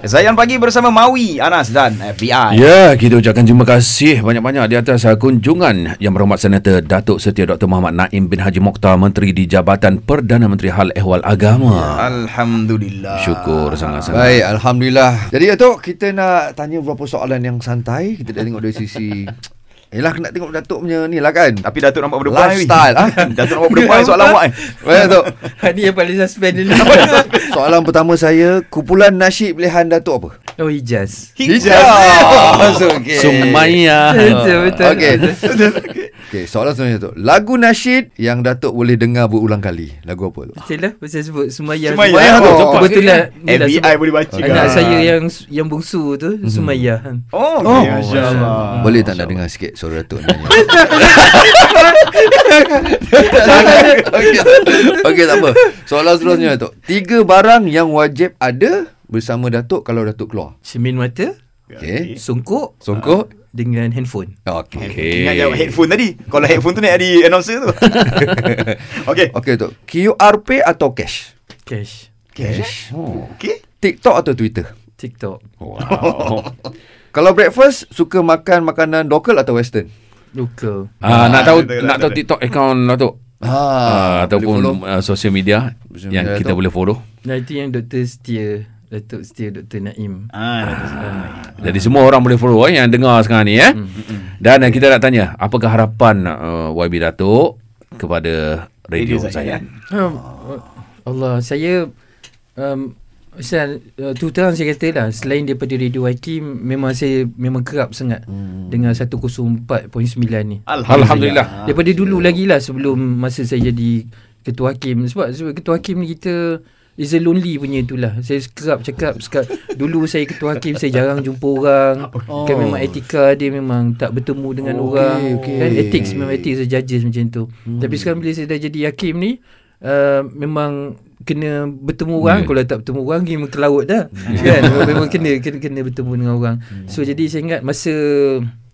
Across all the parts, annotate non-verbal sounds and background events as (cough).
Zayan Pagi bersama Mawi, Anas dan FBI. Ya, kita ucapkan terima kasih banyak-banyak di atas kunjungan Yang Berhormat Senator Datuk Setia Dr. Muhammad Naim bin Haji Mokhtar Menteri di Jabatan Perdana Menteri Hal Ehwal Agama. Alhamdulillah. Syukur sangat-sangat. Baik, Alhamdulillah. Jadi Datuk, kita nak tanya beberapa soalan yang santai. Kita dah tengok dari sisi... Yelah, nak tengok Datuk punya ni lah kan. Tapi Datuk nampak berdepan. Lifestyle, ah. (laughs) Datuk nampak berdepan soalan awak eh. Baik, Datuk. (laughs) Ni yang paling suspend dulu. Soalan pertama saya, kumpulan nasyid pilihan Datuk apa? oh, Hijaz. Hijaz. (laughs) Okey. Sumaya. Betul, betul. Okey. Okey, soalan seterusnya tu. Lagu nasyid yang Datuk boleh dengar berulang kali. Lagu apa tu? Betul lah Pasal sebut Sumayyah Sumayyah tu, ni lah FBI boleh baca Anak kan? saya yang yang bungsu tu Sumayyah kan Oh, Oh, okay, Masya Allah. Boleh tak nak dengar sikit suara Datuk (laughs) nyanyi? Okey, Okey, tak apa. Soalan seterusnya Datuk. Tiga barang yang wajib ada bersama Datuk kalau Datuk keluar. Cermin mata Okey. Songkok Songkok. Dengan handphone Okey. Okey. Ingat jawab headphone tadi. Kalau headphone tu naik di announcer tu. (laughs) Okey. Okey, Datuk. QRP atau cash? Cash Cash. Oh. Okey. TikTok atau Twitter? TikTok Wow. (laughs) Kalau breakfast, suka makan makanan local atau western? Local Ah, nak tahu betul, nak betul, tahu betul. TikTok account Datuk. Ha, Ah, ataupun uh, social media Social yang kita boleh follow. Nah itu yang Dr. Setia Datuk Setia Dr. Naim Ah, Jadi semua orang boleh follow eh, yang dengar sekarang ni eh. Dan uh, kita nak tanya, apakah harapan uh, YB Datuk kepada Radio, Radio Zayan. Zayan? um, Allah Saya um, Pasal uh, tu terang saya kata lah Selain daripada Radio Hakim Memang saya Memang kerap sangat hmm. Dengan 104.9 ni Alhamdulillah. Daripada dulu lagi lah Sebelum masa saya jadi Ketua Hakim Sebab, sebab Ketua Hakim ni kita Is a lonely punya itulah Saya kerap cakap sekat, (laughs) Dulu saya Ketua Hakim Saya jarang jumpa orang oh. Kan memang etika dia Memang tak bertemu dengan Okey, orang okey. Kan ethics Memang ethics judges macam tu hmm. Tapi sekarang bila saya dah jadi Hakim ni uh, Memang kena bertemu orang Ya. kalau tak bertemu orang memang ke laut dah. Kan? Memang, kena, kena kena bertemu dengan orang. So jadi saya ingat masa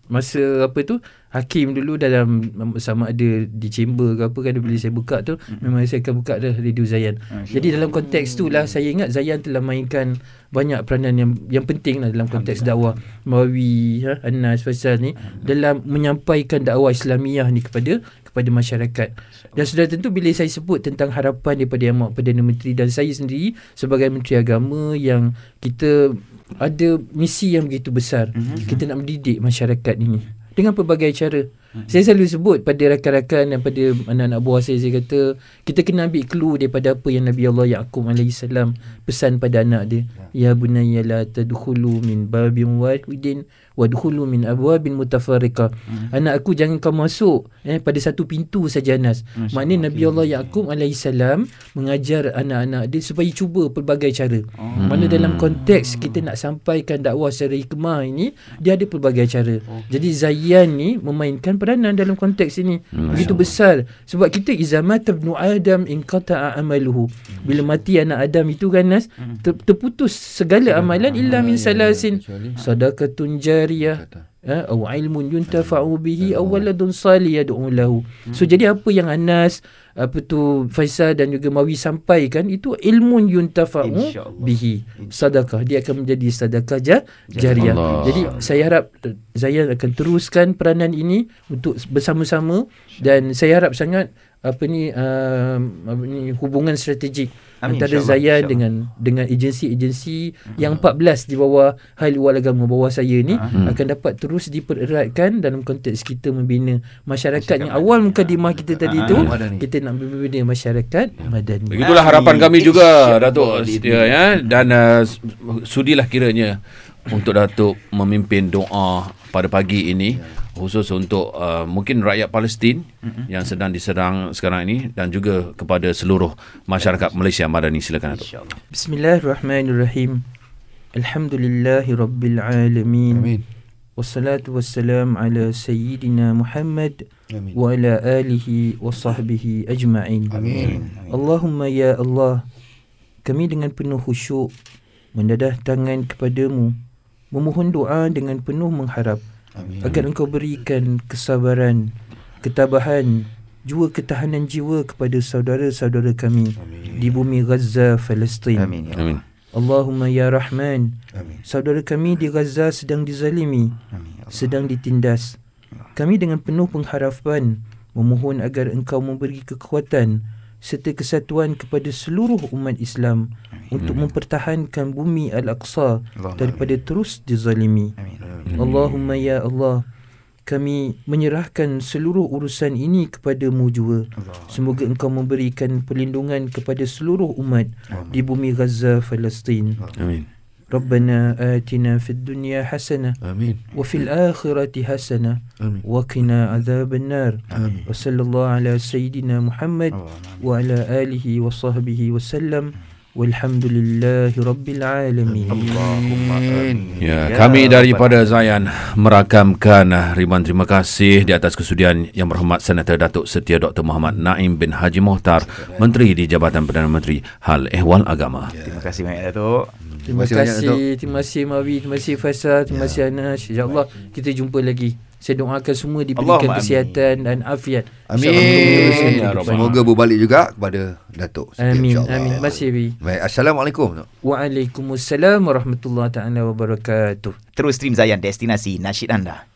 masa apa tu hakim dulu dalam sama ada di chamber ke apa kan bila saya buka tu memang saya akan buka dah radio Zayan. Jadi dalam konteks tu lah saya ingat Zayan telah mainkan banyak peranan yang yang penting lah dalam konteks dakwah. Mawi ha, Anas Faisal ni dalam menyampaikan dakwah Islamiah ni kepada kepada masyarakat dan sudah tentu bila saya sebut tentang harapan daripada Yang Maha Perdana Menteri dan saya sendiri sebagai Menteri Agama yang kita ada misi yang begitu besar. Mm-hmm. Kita nak mendidik masyarakat ini dengan pelbagai cara. Mm-hmm. Saya selalu sebut pada rakan-rakan dan pada anak-anak buah saya saya kata kita kena ambil clue daripada apa yang Nabi Allah Yaqub salam pesan pada anak dia. Ya bunayya la tadkhulu min babin wahidin wadkhulu min abwabin mutafarriqah. Mm-hmm. Anak aku jangan kau masuk eh pada satu pintu saja Anas. Maknanya Nabi Allah Yaqub salam mengajar anak-anak dia supaya cuba pelbagai cara. Oh. Mana dalam konteks kita nak sampaikan dakwah secara hikmah ini dia ada pelbagai cara. Okay. Jadi Zayan ni memainkan peranan dalam konteks ini. Begitu besar. Sebab kita izamat ibnu Adam in qata'a amaluhu. Bila mati anak Adam itu kan Nas ter, terputus segala amalan illa min salasin. sadaqatun jariyah ha, atau ilmun yuntafa'u bihi aw waladun salih yad'u lahu. So jadi apa yang Anas apa tu Faisal dan juga Mawi sampaikan itu ilmun yuntafa'u bihi sedekah dia akan menjadi sedekah ja, jariah. Allah. Jadi saya harap Zayan akan teruskan peranan ini untuk bersama-sama dan saya harap sangat apa ni uh, apa ni hubungan strategik Amin, antara insyaAllah, Zayan dengan dengan agensi-agensi yang 14 di bawah Hal Ihwal Agama bawah saya ni akan dapat terus dipereratkan dalam konteks kita membina masyarakat yang awal mukadimah kita tadi tu. Madani. kita nak membina masyarakat madani. Begitulah harapan kami juga. Datuk Setia ya. Dan uh, sudilah kiranya untuk Datuk memimpin doa pada pagi ini khusus untuk uh, mungkin rakyat Palestin mm-hmm. yang sedang diserang sekarang ini dan juga kepada seluruh masyarakat Malaysia Madani silakan Datuk. InsyaAllah. Bismillahirrahmanirrahim. Alhamdulillahi rabbil alamin. Amin. Wassalatu wassalam ala sayyidina Muhammad Amin. wa ala alihi wa sahbihi ajma'in. Amin. Allahumma ya Allah, kami dengan penuh khusyuk mendadah tangan kepadamu, memohon doa dengan penuh mengharap Amin. agar engkau berikan kesabaran, ketabahan, jua ketahanan jiwa kepada saudara-saudara kami Amin. di bumi Gaza, Palestin. Amin. Ya. Amin. Allahumma ya Rahman Amin. Saudara kami di Gaza sedang dizalimi Amin. ya Allah. Sedang ditindas Kami dengan penuh pengharapan Memohon agar engkau memberi kekuatan Serta kesatuan kepada seluruh umat Islam Untuk mempertahankan bumi Al-Aqsa Daripada terus dizalimi Amin. Allahumma ya Allah kami menyerahkan seluruh urusan ini kepadamu jua. Semoga engkau memberikan perlindungan kepada seluruh umat di bumi Gaza, Palestin. Amin. Hasanah Amin. wa fil akhirati hasanah Amin. wa qina adhaban nar. Wa sallallahu ala sayyidina Muhammad wa ala alihi wa sahbihi wa sallam. Walhamdulillahi rabbil alamin. Allahumma amin. Ya, kami daripada Zayan merakamkan ribuan terima kasih di atas kesudian yang berhormat Senator Datuk Setia Dr. Muhammad Naim bin Haji Mohtar, Menteri di Jabatan Perdana Menteri Hal Ehwal Agama. Terima kasih banyak Datuk. Terima Terima kasih banyak, kasih, terima kasih Mawi, terima kasih Faisal, terima kasih Anas. InsyaAllah kita jumpa lagi. Saya doakan semua diberikan Allahumma kesihatan dan afiat. Amin. Ya Semoga berbalik juga kepada Datuk. Amin, insyaAllah. amin. Terima kasih, Wi. Baik, Assalamualaikum. Waalaikumsalam warahmatullahi taala wabarakatuh. Terus stream Zayan destinasi nasyid anda.